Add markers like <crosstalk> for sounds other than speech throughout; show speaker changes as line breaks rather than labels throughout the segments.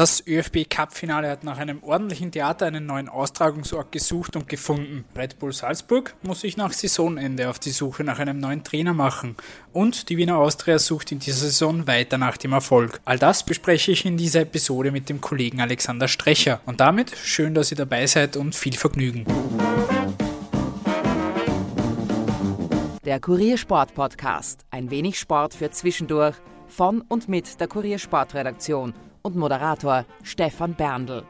Das ÖFB-Cup-Finale hat nach einem ordentlichen Theater einen neuen Austragungsort gesucht und gefunden. Red Bull Salzburg muss sich nach Saisonende auf die Suche nach einem neuen Trainer machen. Und die Wiener Austria sucht in dieser Saison weiter nach dem Erfolg. All das bespreche ich in dieser Episode mit dem Kollegen Alexander Strecher. Und damit schön, dass ihr dabei seid und viel Vergnügen.
Der Kuriersport Podcast. Ein wenig Sport für zwischendurch. Von und mit der Kuriersportredaktion und Moderator Stefan Berndl.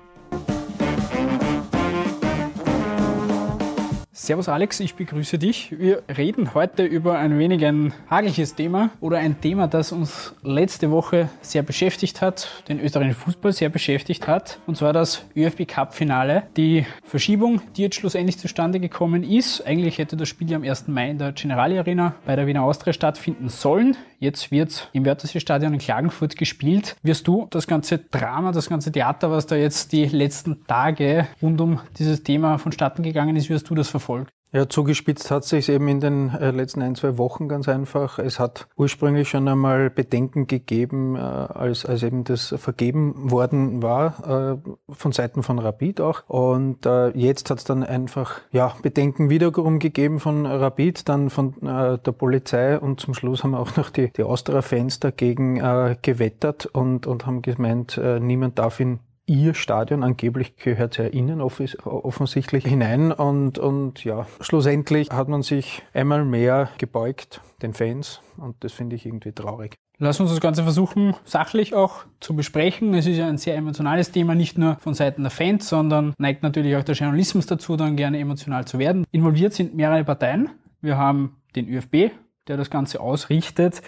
Servus Alex, ich begrüße dich. Wir reden heute über ein wenig ein hagliches Thema oder ein Thema, das uns letzte Woche sehr beschäftigt hat, den österreichischen Fußball sehr beschäftigt hat, und zwar das ÖFB Cup Finale. Die Verschiebung, die jetzt schlussendlich zustande gekommen ist. Eigentlich hätte das Spiel ja am 1. Mai in der Generali Arena bei der Wiener Austria stattfinden sollen. Jetzt wird im Wörthersee-Stadion in Klagenfurt gespielt. Wirst du das ganze Drama, das ganze Theater, was da jetzt die letzten Tage rund um dieses Thema vonstatten gegangen ist, wirst du das verfolgen?
Ja, zugespitzt hat sich eben in den äh, letzten ein, zwei Wochen ganz einfach. Es hat ursprünglich schon einmal Bedenken gegeben, äh, als, als eben das vergeben worden war, äh, von Seiten von Rapid auch. Und jetzt hat es dann einfach ja, Bedenken wiederum gegeben von Rapid, dann von der Polizei und zum Schluss haben auch noch die, die Austria-Fans dagegen gewettert und, und haben gemeint, niemand darf ihn ihr Stadion, angeblich gehört ja innen offensichtlich hinein und, und ja, schlussendlich hat man sich einmal mehr gebeugt den Fans und das finde ich irgendwie traurig.
Lass uns das Ganze versuchen, sachlich auch zu besprechen. Es ist ja ein sehr emotionales Thema, nicht nur von Seiten der Fans, sondern neigt natürlich auch der Journalismus dazu, dann gerne emotional zu werden. Involviert sind mehrere Parteien. Wir haben den ÖFB, der das Ganze ausrichtet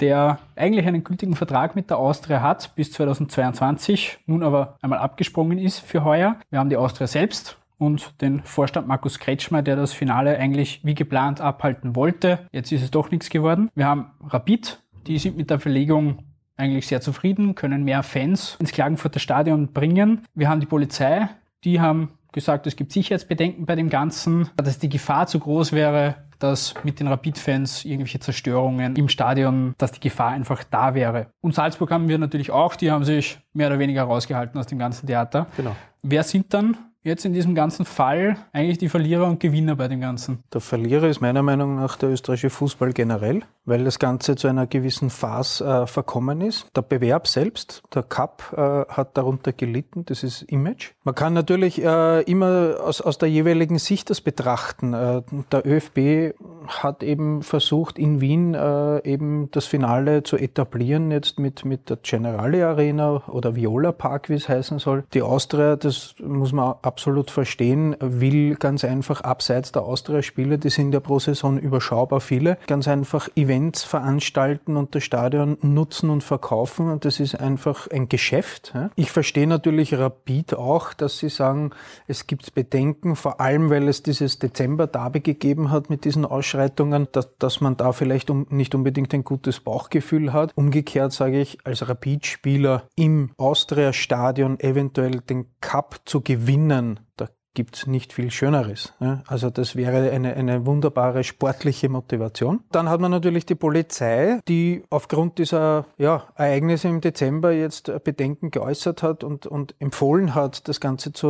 der eigentlich einen gültigen Vertrag mit der Austria hat bis 2022, nun aber einmal abgesprungen ist für heuer. Wir haben die Austria selbst und den Vorstand Markus Kretschmer, der das Finale eigentlich wie geplant abhalten wollte. Jetzt ist es doch nichts geworden. Wir haben Rapid, die sind mit der Verlegung eigentlich sehr zufrieden, können mehr Fans ins Klagenfurter Stadion bringen. Wir haben die Polizei, die haben gesagt, es gibt Sicherheitsbedenken bei dem Ganzen, dass die Gefahr zu groß wäre, dass mit den Rapid-Fans irgendwelche Zerstörungen im Stadion, dass die Gefahr einfach da wäre. Und Salzburg haben wir natürlich auch, die haben sich mehr oder weniger rausgehalten aus dem ganzen Theater. Genau. Wer sind dann jetzt in diesem ganzen Fall eigentlich die Verlierer und Gewinner bei dem Ganzen?
Der Verlierer ist meiner Meinung nach der österreichische Fußball generell, weil das Ganze zu einer gewissen Phase äh, verkommen ist. Der Bewerb selbst, der Cup, äh, hat darunter gelitten, das ist Image. Man kann natürlich äh, immer aus, aus der jeweiligen Sicht das betrachten. Äh, der ÖFB hat eben versucht, in Wien äh, eben das Finale zu etablieren, jetzt mit, mit der Generali Arena oder Viola Park, wie es heißen soll. Die Austria, das muss man absolut verstehen, will ganz einfach abseits der Austria-Spiele, die sind ja pro Saison überschaubar viele, ganz einfach Events veranstalten und das Stadion nutzen und verkaufen. Und das ist einfach ein Geschäft. Ich verstehe natürlich Rapid auch, dass sie sagen, es gibt Bedenken, vor allem weil es dieses Dezember-Derby gegeben hat mit diesen Ausschreitungen, dass, dass man da vielleicht um, nicht unbedingt ein gutes Bauchgefühl hat. Umgekehrt sage ich, als Rapid-Spieler im Austria-Stadion eventuell den Cup zu gewinnen, da gibt nicht viel Schöneres. Also das wäre eine, eine wunderbare sportliche Motivation. Dann hat man natürlich die Polizei, die aufgrund dieser ja, Ereignisse im Dezember jetzt Bedenken geäußert hat und, und empfohlen hat, das Ganze zu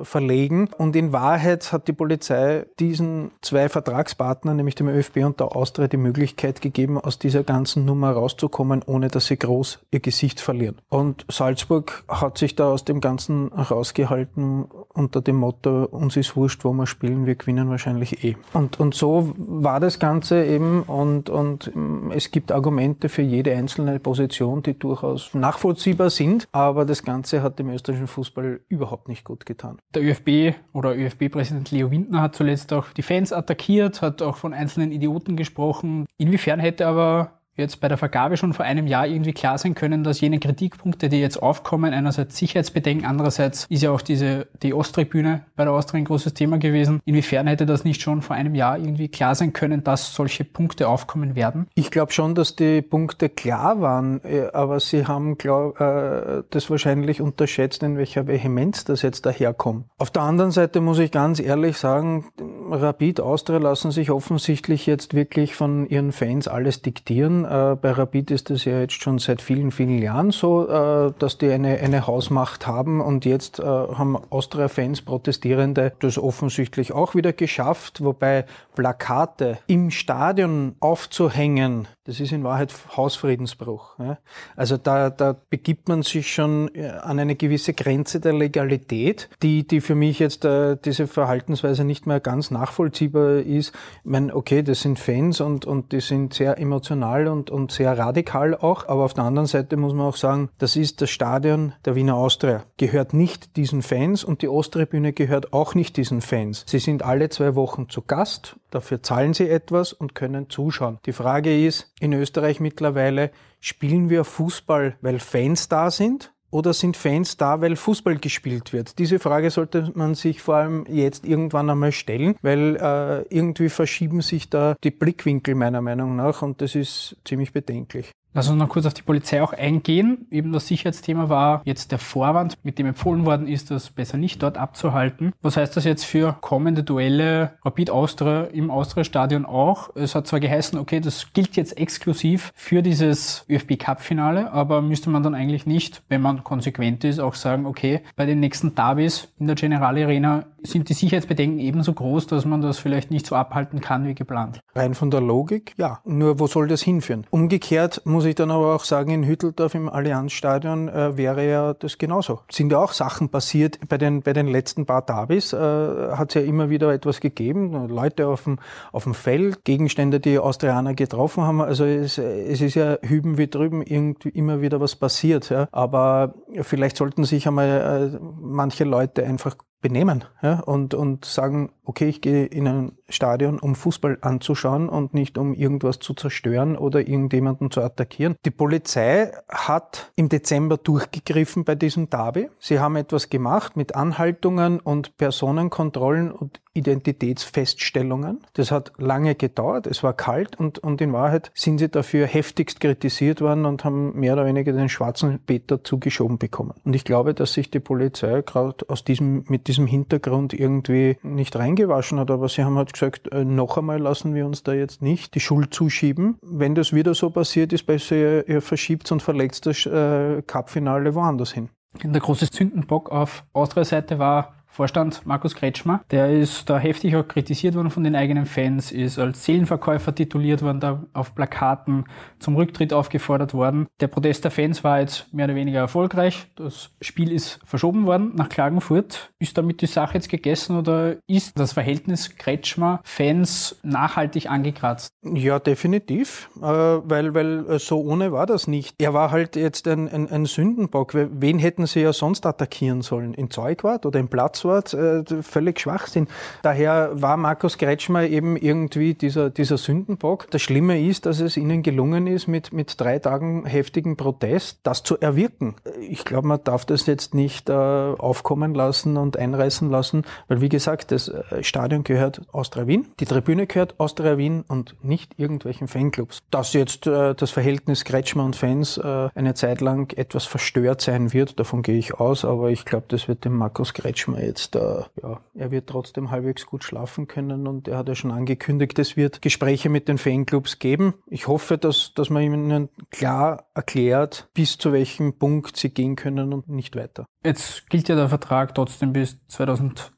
äh, verlegen. Und in Wahrheit hat die Polizei diesen zwei Vertragspartnern, nämlich dem ÖFB und der Austria, die Möglichkeit gegeben, aus dieser ganzen Nummer rauszukommen, ohne dass sie groß ihr Gesicht verlieren. Und Salzburg hat sich da aus dem Ganzen rausgehalten unter dem Motto, uns ist wurscht, wo wir spielen, wir gewinnen wahrscheinlich eh. Und, und so war das Ganze eben und, und mm, es gibt Argumente für jede einzelne Position, die durchaus nachvollziehbar sind, aber das Ganze hat dem österreichischen Fußball überhaupt nicht gut getan.
Der ÖFB oder ÖFB-Präsident Leo Windner hat zuletzt auch die Fans attackiert, hat auch von einzelnen Idioten gesprochen. Inwiefern hätte aber jetzt bei der Vergabe schon vor einem Jahr irgendwie klar sein können, dass jene Kritikpunkte, die jetzt aufkommen, einerseits Sicherheitsbedenken, andererseits ist ja auch diese, die Osttribüne bei der Austria ein großes Thema gewesen. Inwiefern hätte das nicht schon vor einem Jahr irgendwie klar sein können, dass solche Punkte aufkommen werden?
Ich glaube schon, dass die Punkte klar waren, äh, aber sie haben glaub, äh, das wahrscheinlich unterschätzt, in welcher Vehemenz das jetzt daherkommt. Auf der anderen Seite muss ich ganz ehrlich sagen, Rapid Austria lassen sich offensichtlich jetzt wirklich von ihren Fans alles diktieren. Äh, bei Rapid ist es ja jetzt schon seit vielen, vielen Jahren so, äh, dass die eine, eine Hausmacht haben und jetzt äh, haben Austria-Fans, Protestierende, das offensichtlich auch wieder geschafft, wobei Plakate im Stadion aufzuhängen, das ist in Wahrheit Hausfriedensbruch. Also da, da begibt man sich schon äh, an eine gewisse Grenze der Legalität, die, die für mich jetzt äh, diese Verhaltensweise nicht mehr ganz nachvollziehbar ist. Ich meine, okay, das sind Fans und, und die sind sehr emotional und, und sehr radikal auch, aber auf der anderen Seite muss man auch sagen, das ist das Stadion der Wiener Austria. Gehört nicht diesen Fans und die Osttribüne gehört auch nicht diesen Fans. Sie sind alle zwei Wochen zu Gast, dafür zahlen sie etwas und können zuschauen. Die Frage ist, in Österreich mittlerweile, spielen wir Fußball, weil Fans da sind? Oder sind Fans da, weil Fußball gespielt wird? Diese Frage sollte man sich vor allem jetzt irgendwann einmal stellen, weil äh, irgendwie verschieben sich da die Blickwinkel meiner Meinung nach und das ist ziemlich bedenklich.
Lass uns noch kurz auf die Polizei auch eingehen. Eben das Sicherheitsthema war jetzt der Vorwand, mit dem empfohlen worden ist, das besser nicht dort abzuhalten. Was heißt das jetzt für kommende Duelle Rapid Austria im Austria-Stadion auch? Es hat zwar geheißen, okay, das gilt jetzt exklusiv für dieses ÖFB Cup-Finale, aber müsste man dann eigentlich nicht, wenn man konsequent ist, auch sagen, okay, bei den nächsten Derbys in der General Arena sind die Sicherheitsbedenken ebenso groß, dass man das vielleicht nicht so abhalten kann wie geplant?
Rein von der Logik, ja. Nur wo soll das hinführen? Umgekehrt muss ich dann aber auch sagen, in Hütteldorf im Allianzstadion äh, wäre ja das genauso. Sind ja auch Sachen passiert bei den, bei den letzten paar Derbys. Äh, hat es ja immer wieder etwas gegeben. Leute auf dem, auf dem Feld, Gegenstände, die Austrianer getroffen haben. Also es, es ist ja hüben wie drüben irgendwie immer wieder was passiert. Ja. Aber vielleicht sollten sich einmal äh, manche Leute einfach benehmen ja, und, und sagen, okay, ich gehe in ein Stadion, um Fußball anzuschauen und nicht um irgendwas zu zerstören oder irgendjemanden zu attackieren. Die Polizei hat im Dezember durchgegriffen bei diesem Derby. Sie haben etwas gemacht mit Anhaltungen und Personenkontrollen und Identitätsfeststellungen. Das hat lange gedauert, es war kalt und, und in Wahrheit sind sie dafür heftigst kritisiert worden und haben mehr oder weniger den schwarzen Peter zugeschoben bekommen. Und ich glaube, dass sich die Polizei gerade aus diesem, mit diesem Hintergrund irgendwie nicht reingewaschen hat, aber sie haben halt gesagt, äh, noch einmal lassen wir uns da jetzt nicht die Schuld zuschieben. Wenn das wieder so passiert ist, besser ihr, ihr verschiebt und verlegt das äh, Cup-Finale woanders hin.
Der große Zündenbock auf Austria-Seite war Vorstand Markus Kretschmer. Der ist da heftig auch kritisiert worden von den eigenen Fans, ist als Seelenverkäufer tituliert worden, da auf Plakaten zum Rücktritt aufgefordert worden. Der Protest der Fans war jetzt mehr oder weniger erfolgreich. Das Spiel ist verschoben worden nach Klagenfurt. Ist damit die Sache jetzt gegessen oder ist das Verhältnis Kretschmer-Fans nachhaltig angekratzt?
Ja, definitiv, äh, weil, weil äh, so ohne war das nicht. Er war halt jetzt ein, ein, ein Sündenbock. Wen hätten sie ja sonst attackieren sollen? In Zeugwart oder im Platz? Passwort, äh, völlig Schwachsinn. Daher war Markus Kretschmer eben irgendwie dieser, dieser Sündenbock. Das Schlimme ist, dass es ihnen gelungen ist, mit, mit drei Tagen heftigen Protest das zu erwirken. Ich glaube, man darf das jetzt nicht äh, aufkommen lassen und einreißen lassen, weil wie gesagt, das äh, Stadion gehört Austria Wien, die Tribüne gehört Austria Wien und nicht irgendwelchen Fanclubs. Dass jetzt äh, das Verhältnis Kretschmer und Fans äh, eine Zeit lang etwas verstört sein wird, davon gehe ich aus, aber ich glaube, das wird dem Markus Kretschmer jetzt jetzt, äh, ja, er wird trotzdem halbwegs gut schlafen können und er hat ja schon angekündigt, es wird Gespräche mit den Fanclubs geben. Ich hoffe, dass, dass man ihnen klar erklärt, bis zu welchem Punkt sie gehen können und nicht weiter.
Jetzt gilt ja der Vertrag trotzdem bis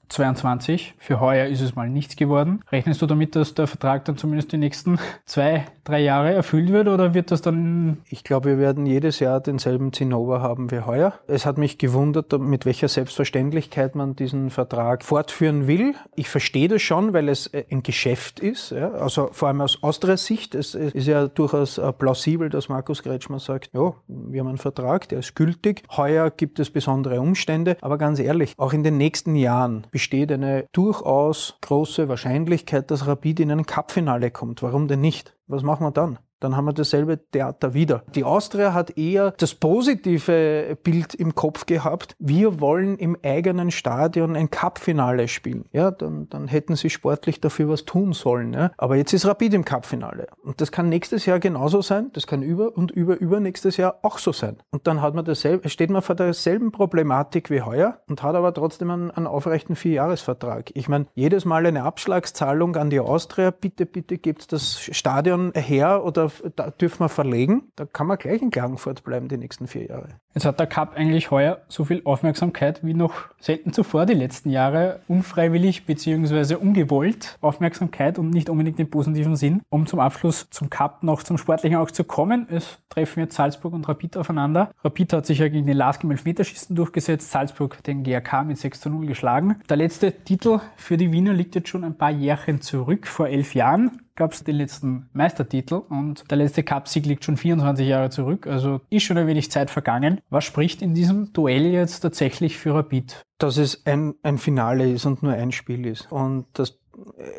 2022. Für heuer ist es mal nichts geworden. Rechnest du damit, dass der Vertrag dann zumindest die nächsten <laughs> zwei, drei Jahre erfüllt wird oder wird das dann?
Ich glaube, wir werden jedes Jahr denselben Zinnober haben wie heuer. Es hat mich gewundert, mit welcher Selbstverständlichkeit man diesen Vertrag fortführen will. Ich verstehe das schon, weil es äh, ein Geschäft ist. Ja? Also vor allem aus Austrias Sicht. Es ist ja durchaus äh, plausibel, dass Markus Kretschmer sagt, ja, wir haben einen Vertrag, der ist gültig. Heuer gibt es besondere Umstände. Aber ganz ehrlich, auch in den nächsten Jahren besteht eine durchaus große Wahrscheinlichkeit, dass Rapid in ein Cup-Finale kommt. Warum denn nicht? Was machen wir dann? Dann haben wir dasselbe Theater wieder. Die Austria hat eher das positive Bild im Kopf gehabt. Wir wollen im eigenen Stadion ein Cup-Finale spielen. Ja, dann, dann hätten sie sportlich dafür was tun sollen. Ja. Aber jetzt ist Rapid im Cup-Finale. Und das kann nächstes Jahr genauso sein. Das kann über und über übernächstes Jahr auch so sein. Und dann hat man dasselbe, steht man vor derselben Problematik wie heuer und hat aber trotzdem einen, einen aufrechten Vierjahresvertrag. Ich meine, jedes Mal eine Abschlagszahlung an die Austria. Bitte, bitte gebt das Stadion her oder da dürfen wir verlegen. Da kann man gleich in Klagenfurt bleiben die nächsten vier Jahre.
Jetzt hat der Cup eigentlich heuer so viel Aufmerksamkeit wie noch selten zuvor die letzten Jahre. Unfreiwillig bzw. ungewollt Aufmerksamkeit und nicht unbedingt im positiven Sinn. Um zum Abschluss zum Cup noch zum Sportlichen auch zu kommen. Es treffen jetzt Salzburg und Rapid aufeinander. Rapid hat sich ja gegen den Lask im Elfmeterschießen durchgesetzt. Salzburg den GRK mit 6 zu 0 geschlagen. Der letzte Titel für die Wiener liegt jetzt schon ein paar Jährchen zurück, vor elf Jahren gab es den letzten Meistertitel und der letzte Cupsieg liegt schon 24 Jahre zurück, also ist schon ein wenig Zeit vergangen. Was spricht in diesem Duell jetzt tatsächlich für Rapid?
Dass es ein, ein Finale ist und nur ein Spiel ist und das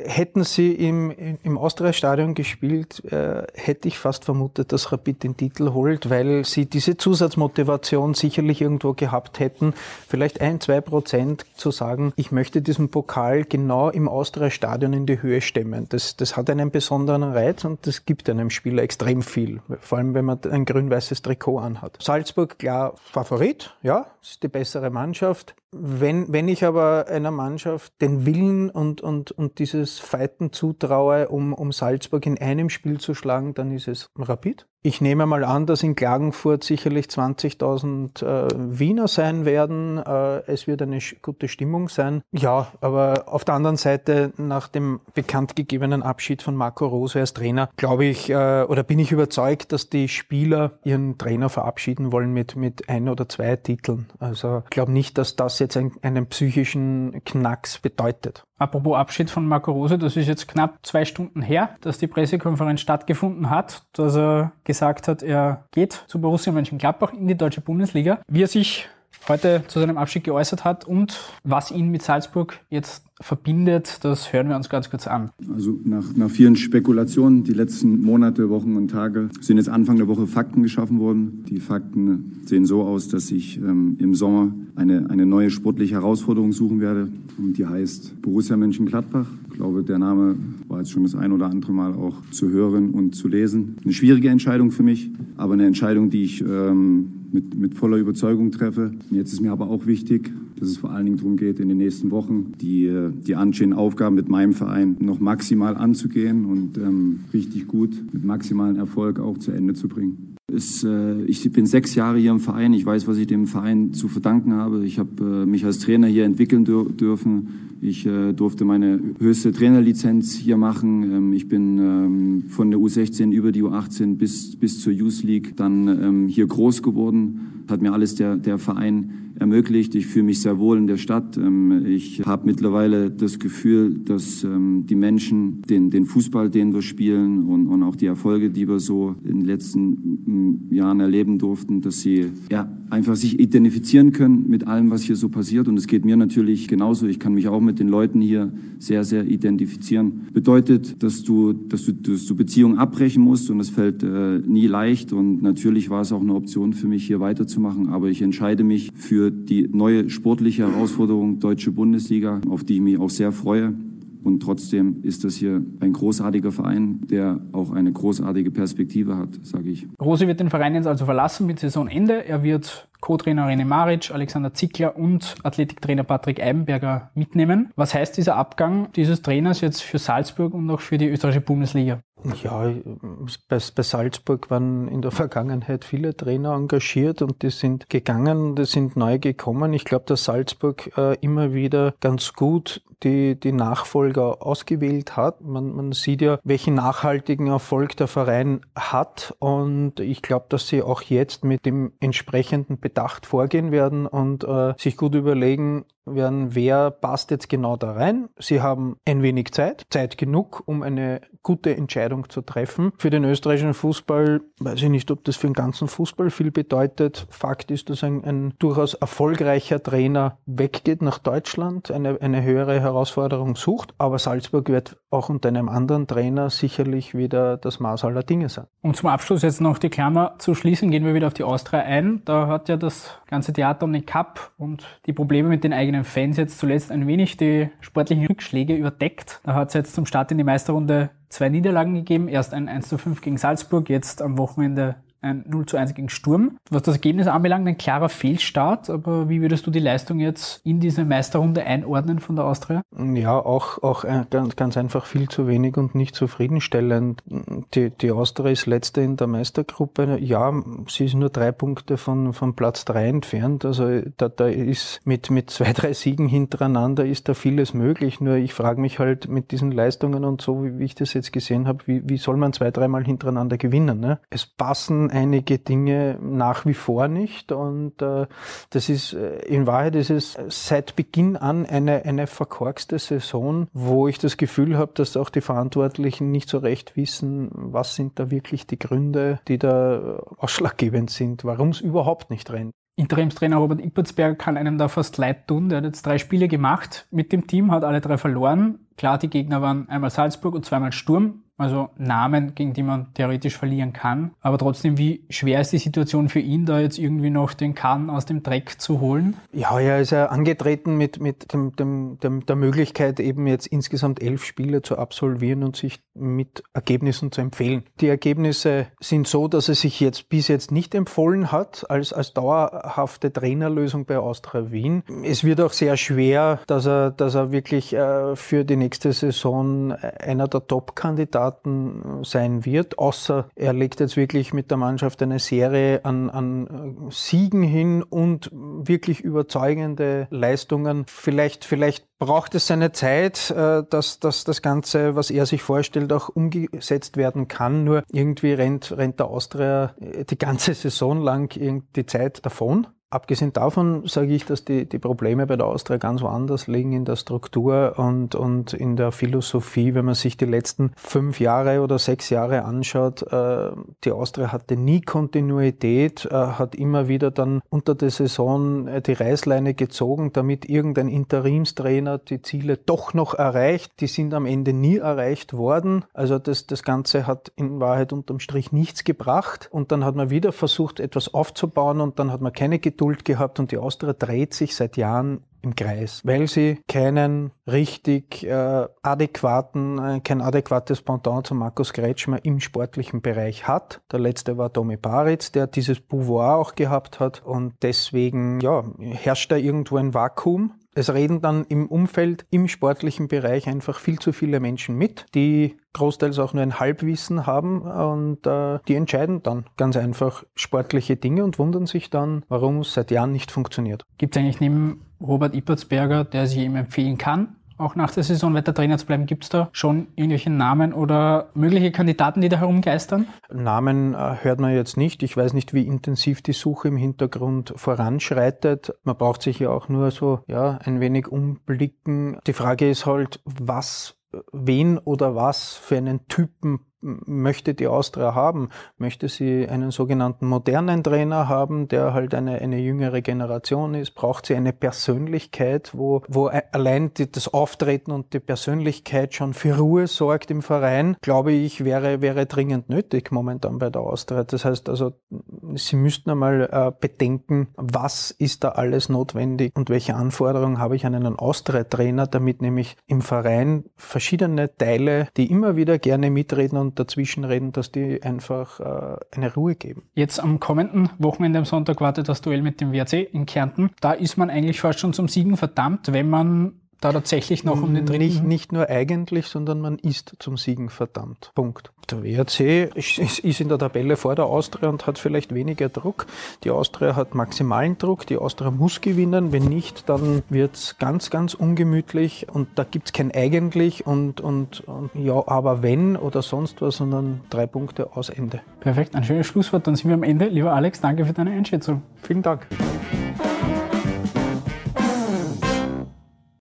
hätten sie im, im Austria-Stadion gespielt, äh, hätte ich fast vermutet, dass Rapid den Titel holt, weil sie diese Zusatzmotivation sicherlich irgendwo gehabt hätten, vielleicht ein, zwei Prozent zu sagen, ich möchte diesen Pokal genau im Austria-Stadion in die Höhe stemmen. Das, das hat einen besonderen Reiz und das gibt einem Spieler extrem viel, vor allem wenn man ein grün-weißes Trikot anhat. Salzburg, klar, Favorit, ja, ist die bessere Mannschaft. Wenn, wenn ich aber einer Mannschaft den Willen und, und, und dieses Fighten zutraue, um, um Salzburg in einem Spiel zu schlagen, dann ist es Rapid. Ich nehme mal an, dass in Klagenfurt sicherlich 20.000 äh, Wiener sein werden. Äh, es wird eine gute Stimmung sein. Ja, aber auf der anderen Seite, nach dem bekannt gegebenen Abschied von Marco Rose als Trainer, glaube ich äh, oder bin ich überzeugt, dass die Spieler ihren Trainer verabschieden wollen mit, mit ein oder zwei Titeln. Also ich glaube nicht, dass das jetzt ein, einen psychischen Knacks bedeutet.
Apropos Abschied von Marco Rose, das ist jetzt knapp zwei Stunden her, dass die Pressekonferenz stattgefunden hat, dass er gesagt hat, er geht zu Borussia Mönchengladbach in die deutsche Bundesliga. Wie er sich heute zu seinem Abschied geäußert hat und was ihn mit Salzburg jetzt verbindet, das hören wir uns ganz kurz an.
Also nach, nach vielen Spekulationen, die letzten Monate, Wochen und Tage, sind jetzt Anfang der Woche Fakten geschaffen worden. Die Fakten sehen so aus, dass ich ähm, im Sommer eine, eine neue sportliche Herausforderung suchen werde. Und die heißt Borussia Mönchengladbach. Ich glaube, der Name war jetzt schon das ein oder andere Mal auch zu hören und zu lesen. Eine schwierige Entscheidung für mich, aber eine Entscheidung, die ich ähm, mit, mit voller Überzeugung treffe. Jetzt ist mir aber auch wichtig, dass es vor allen Dingen darum geht, in den nächsten Wochen die, die anstehenden Aufgaben mit meinem Verein noch maximal anzugehen und ähm, richtig gut mit maximalen Erfolg auch zu Ende zu bringen. Es, äh, ich bin sechs Jahre hier im Verein. Ich weiß, was ich dem Verein zu verdanken habe. Ich habe äh, mich als Trainer hier entwickeln dür dürfen. Ich äh, durfte meine höchste Trainerlizenz hier machen. Ähm, ich bin ähm, von der U16 über die U18 bis, bis zur Youth League dann ähm, hier groß geworden. Hat mir alles der, der Verein ermöglicht. Ich fühle mich sehr wohl in der Stadt. Ähm, ich habe mittlerweile das Gefühl, dass ähm, die Menschen den, den Fußball, den wir spielen und, und auch die Erfolge, die wir so in den letzten Jahren erleben durften, dass sie ja, einfach sich identifizieren können mit allem, was hier so passiert. Und es geht mir natürlich genauso. Ich kann mich auch mit den Leuten hier sehr, sehr identifizieren. Bedeutet, dass du, dass du, dass du Beziehungen abbrechen musst und das fällt äh, nie leicht. Und natürlich war es auch eine Option für mich, hier weiterzumachen. Aber ich entscheide mich für die neue sportliche Herausforderung Deutsche Bundesliga, auf die ich mich auch sehr freue. Und trotzdem ist das hier ein großartiger Verein, der auch eine großartige Perspektive hat, sage ich.
Rose wird den Verein jetzt also verlassen mit Saisonende. Er wird Co-Trainer René Maric, Alexander Zickler und Athletiktrainer Patrick Eibenberger mitnehmen. Was heißt dieser Abgang dieses Trainers jetzt für Salzburg und auch für die österreichische Bundesliga?
Ja, bei, Salzburg waren in der Vergangenheit viele Trainer engagiert und die sind gegangen, die sind neu gekommen. Ich glaube, dass Salzburg äh, immer wieder ganz gut die, die Nachfolger ausgewählt hat. Man, man sieht ja, welchen nachhaltigen Erfolg der Verein hat und ich glaube, dass sie auch jetzt mit dem entsprechenden Bedacht vorgehen werden und äh, sich gut überlegen werden, wer passt jetzt genau da rein. Sie haben ein wenig Zeit, Zeit genug, um eine gute Entscheidung zu treffen. Für den österreichischen Fußball weiß ich nicht, ob das für den ganzen Fußball viel bedeutet. Fakt ist, dass ein, ein durchaus erfolgreicher Trainer weggeht nach Deutschland, eine, eine höhere Herausforderung sucht. Aber Salzburg wird auch unter einem anderen Trainer sicherlich wieder das Maß aller Dinge sein.
Um zum Abschluss jetzt noch die Klammer zu schließen, gehen wir wieder auf die Austria ein. Da hat ja das ganze Theater um den Cup und die Probleme mit den eigenen Fans jetzt zuletzt ein wenig die sportlichen Rückschläge überdeckt. Da hat es jetzt zum Start in die Meisterrunde zwei Niederlagen gegeben. Erst ein 1 zu 5 gegen Salzburg, jetzt am Wochenende ein 0 zu 1 gegen Sturm. Was das Ergebnis anbelangt, ein klarer Fehlstart, aber wie würdest du die Leistung jetzt in diese Meisterrunde einordnen von der Austria?
Ja, auch, auch ganz, ganz einfach viel zu wenig und nicht zufriedenstellend. Die, die Austria ist letzte in der Meistergruppe. Ja, sie ist nur drei Punkte von, von Platz drei entfernt. Also da, da ist mit, mit zwei, drei Siegen hintereinander ist da vieles möglich. Nur ich frage mich halt mit diesen Leistungen und so, wie, wie ich das jetzt gesehen habe, wie, wie soll man zwei, dreimal hintereinander gewinnen? Ne? Es passen einige Dinge nach wie vor nicht. Und äh, das ist, äh, in Wahrheit ist es seit Beginn an eine, eine verkorkste Saison, wo ich das Gefühl habe, dass auch die Verantwortlichen nicht so recht wissen, was sind da wirklich die Gründe, die da ausschlaggebend sind, warum es überhaupt nicht rennt.
Interimstrainer Robert Ippertsberger kann einem da fast leid tun. Der hat jetzt drei Spiele gemacht mit dem Team, hat alle drei verloren. Klar, die Gegner waren einmal Salzburg und zweimal Sturm also Namen, gegen die man theoretisch verlieren kann. Aber trotzdem, wie schwer ist die Situation für ihn, da jetzt irgendwie noch den Kahn aus dem Dreck zu holen?
Ja, er ist ja angetreten mit, mit dem, dem, dem, der Möglichkeit, eben jetzt insgesamt elf Spiele zu absolvieren und sich mit Ergebnissen zu empfehlen. Die Ergebnisse sind so, dass er sich jetzt bis jetzt nicht empfohlen hat als, als dauerhafte Trainerlösung bei Austria Wien. Es wird auch sehr schwer, dass er, dass er wirklich äh, für die nächste Saison einer der Top-Kandidaten Kandidaten sein wird, außer er legt jetzt wirklich mit der Mannschaft eine Serie an, an Siegen hin und wirklich überzeugende Leistungen. Vielleicht, vielleicht braucht es seine Zeit, äh, dass, dass das Ganze, was er sich vorstellt, auch umgesetzt werden kann. Nur irgendwie rennt, rennt der Austria die ganze Saison lang die Zeit davon. Abgesehen davon sage ich, dass die, die Probleme bei der Austria ganz woanders liegen in der Struktur und, und in der Philosophie. Wenn man sich die letzten fünf Jahre oder sechs Jahre anschaut, äh, die Austria hatte nie Kontinuität, äh, hat immer wieder dann unter der Saison äh, die Reißleine gezogen, damit irgendein Interimstrainer die Ziele doch noch erreicht. Die sind am Ende nie erreicht worden. Also das, das Ganze hat in Wahrheit unterm Strich nichts gebracht. Und dann hat man wieder versucht, etwas aufzubauen und dann hat man keine Geduld gehabt und die Austria dreht sich seit Jahren im Kreis, weil sie keinen richtig äh, adäquaten, äh, kein adäquates Pendant zu Markus Kretschmer im sportlichen Bereich hat. Der letzte war Domi Baritz, der dieses Pouvoir auch gehabt hat und deswegen ja, herrscht da irgendwo ein Vakuum. Es reden dann im Umfeld, im sportlichen Bereich einfach viel zu viele Menschen mit, die großteils auch nur ein Halbwissen haben und äh, die entscheiden dann ganz einfach sportliche Dinge und wundern sich dann, warum es seit Jahren nicht funktioniert.
Gibt es eigentlich neben Robert Ippertsberger, der sich ihm empfehlen kann, auch nach der Saison weiter Trainer zu bleiben. Gibt es da schon irgendwelche Namen oder mögliche Kandidaten, die da herumgeistern?
Namen äh, hört man jetzt nicht. Ich weiß nicht, wie intensiv die Suche im Hintergrund voranschreitet. Man braucht sich ja auch nur so ja, ein wenig umblicken. Die Frage ist halt, was wen oder was für einen Typen möchte die Austria haben? Möchte sie einen sogenannten modernen Trainer haben, der halt eine, eine jüngere Generation ist? Braucht sie eine Persönlichkeit, wo, wo allein die, das Auftreten und die Persönlichkeit schon für Ruhe sorgt im Verein? Glaube ich, wäre, wäre dringend nötig momentan bei der Austria. Das heißt also, sie müssten einmal äh, bedenken, was ist da alles notwendig und welche Anforderungen habe ich an einen Austria-Trainer, damit nämlich im Verein verschiedene Teile, die immer wieder gerne mitreden und dazwischenreden, dass die einfach äh, eine Ruhe geben.
Jetzt am kommenden Wochenende am Sonntag wartet das Duell mit dem WRC in Kärnten. Da ist man eigentlich fast schon zum Siegen verdammt, wenn man da tatsächlich noch um den dritten...
Nicht, nicht nur eigentlich, sondern man ist zum Siegen verdammt. Punkt. Der WRC ist in der Tabelle vor der Austria und hat vielleicht weniger Druck. Die Austria hat maximalen Druck. Die Austria muss gewinnen. Wenn nicht, dann wird's ganz, ganz ungemütlich und da gibt's kein eigentlich und, und, und ja, aber wenn oder sonst was, sondern drei Punkte aus Ende.
Perfekt, ein schönes Schlusswort. Dann sind wir am Ende. Lieber Alex, danke für deine Einschätzung.
Vielen Dank.